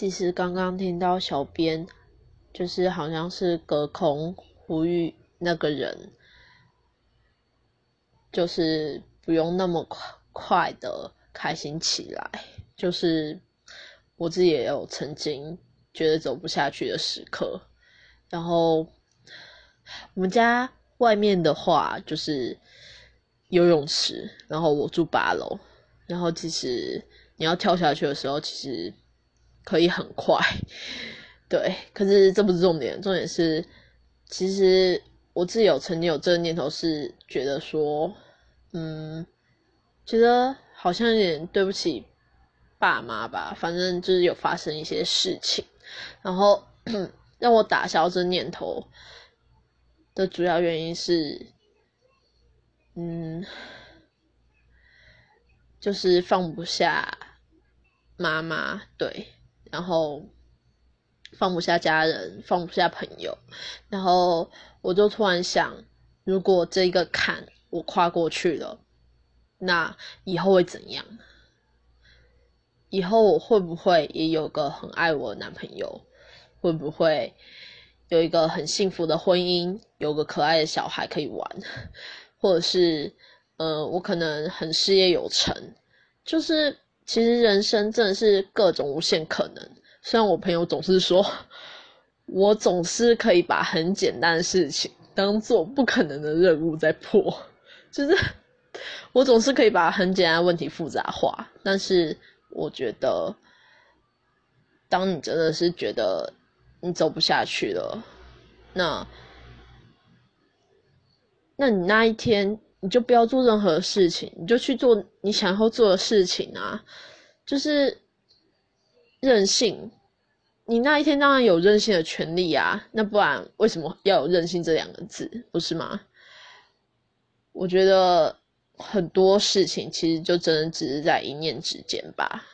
其实刚刚听到小编，就是好像是隔空呼吁那个人，就是不用那么快快的开心起来。就是我自己也有曾经觉得走不下去的时刻。然后我们家外面的话就是游泳池，然后我住八楼，然后其实你要跳下去的时候，其实。可以很快，对，可是这不是重点，重点是，其实我自己有曾经有这个念头，是觉得说，嗯，觉得好像有点对不起爸妈吧，反正就是有发生一些事情，然后 让我打消这念头的主要原因是，嗯，就是放不下妈妈，对。然后放不下家人，放不下朋友，然后我就突然想，如果这个坎我跨过去了，那以后会怎样？以后我会不会也有个很爱我的男朋友？会不会有一个很幸福的婚姻，有个可爱的小孩可以玩？或者是，呃，我可能很事业有成，就是。其实人生真的是各种无限可能。虽然我朋友总是说，我总是可以把很简单的事情当做不可能的任务在破，就是 我总是可以把很简单的问题复杂化。但是我觉得，当你真的是觉得你走不下去了，那，那你那一天。你就不要做任何事情，你就去做你想要做的事情啊！就是任性，你那一天当然有任性的权利啊，那不然为什么要有任性这两个字，不是吗？我觉得很多事情其实就真的只是在一念之间吧。